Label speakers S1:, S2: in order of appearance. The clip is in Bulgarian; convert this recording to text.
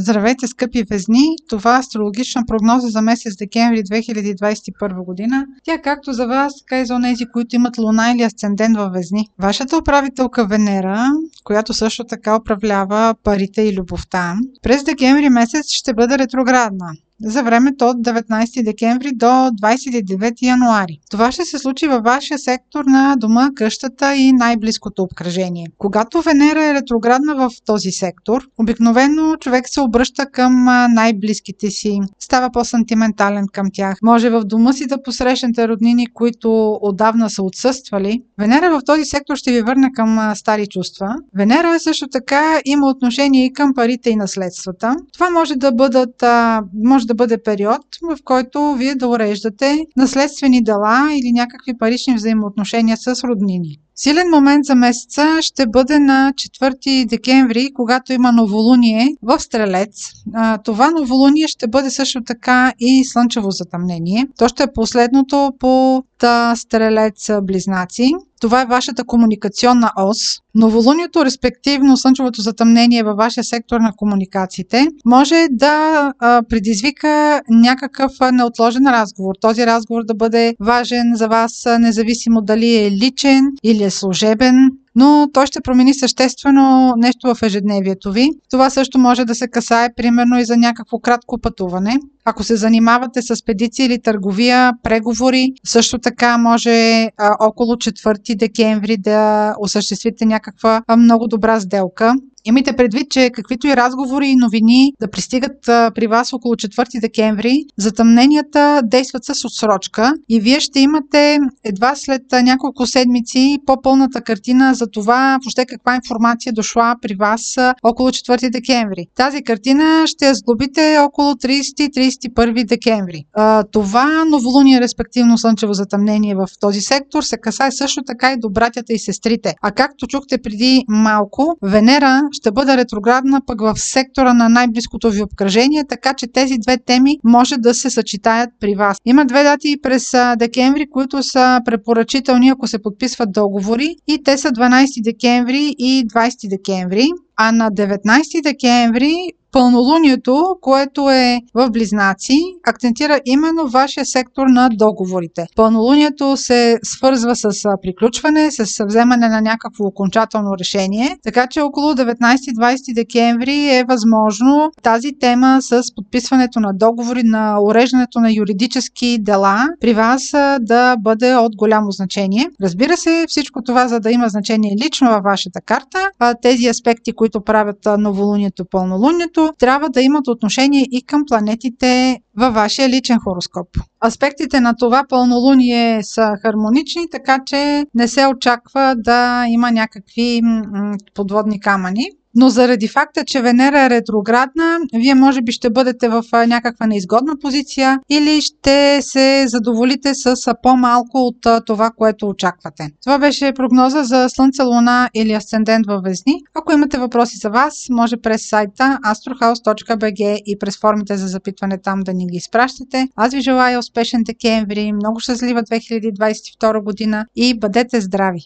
S1: Здравейте, скъпи везни! Това е астрологична прогноза за месец декември 2021 година. Тя както за вас, така и за онези, които имат луна или асцендент във везни. Вашата управителка Венера, която също така управлява парите и любовта, през декември месец ще бъде ретроградна за времето от 19 декември до 29 януари. Това ще се случи във вашия сектор на дома, къщата и най-близкото обкръжение. Когато Венера е ретроградна в този сектор, обикновено човек се обръща към най-близките си, става по-сантиментален към тях. Може в дома си да посрещнете роднини, които отдавна са отсъствали. Венера в този сектор ще ви върне към стари чувства. Венера също така има отношение и към парите и наследствата. Това може да бъдат, може да бъде период, в който вие да уреждате наследствени дела или някакви парични взаимоотношения с роднини. Силен момент за месеца ще бъде на 4 декември, когато има новолуние в Стрелец. Това новолуние ще бъде също така и слънчево затъмнение. То ще е последното по Стрелец Близнаци. Това е вашата комуникационна ос. Новолунието, респективно слънчевото затъмнение във вашия сектор на комуникациите, може да предизвика някакъв неотложен разговор. Този разговор да бъде важен за вас, независимо дали е личен или е служебен но той ще промени съществено нещо в ежедневието ви. Това също може да се касае примерно и за някакво кратко пътуване. Ако се занимавате с педиция или търговия, преговори, също така може а, около 4 декември да осъществите някаква а, много добра сделка. Имайте предвид, че каквито и разговори и новини да пристигат при вас около 4 декември, затъмненията действат с отсрочка и вие ще имате едва след няколко седмици по-пълната картина за това въобще каква информация дошла при вас около 4 декември. Тази картина ще я сглобите около 30-31 декември. Това новолуние, респективно слънчево затъмнение в този сектор, се касае също така и до братята и сестрите. А както чухте преди малко, Венера ще бъде ретроградна пък в сектора на най-близкото ви обкръжение, така че тези две теми може да се съчетаят при вас. Има две дати през декември, които са препоръчителни, ако се подписват договори и те са 12 декември и 20 декември. А на 19 декември Пълнолунието, което е в Близнаци, акцентира именно вашия сектор на договорите. Пълнолунието се свързва с приключване, с вземане на някакво окончателно решение, така че около 19-20 декември е възможно тази тема с подписването на договори, на уреждането на юридически дела при вас да бъде от голямо значение. Разбира се, всичко това, за да има значение лично във вашата карта, тези аспекти, които правят новолунието, пълнолунието, които трябва да имат отношение и към планетите във вашия личен хороскоп. Аспектите на това пълнолуние са хармонични, така че не се очаква да има някакви подводни камъни. Но заради факта, че Венера е ретроградна, вие може би ще бъдете в някаква неизгодна позиция или ще се задоволите с по-малко от това, което очаквате. Това беше прогноза за Слънце, Луна или Асцендент във Везни. Ако имате въпроси за вас, може през сайта astrohouse.bg и през формите за запитване там да ни ги изпращате. Аз ви желая успешен декември, много щастлива 2022 година и бъдете здрави!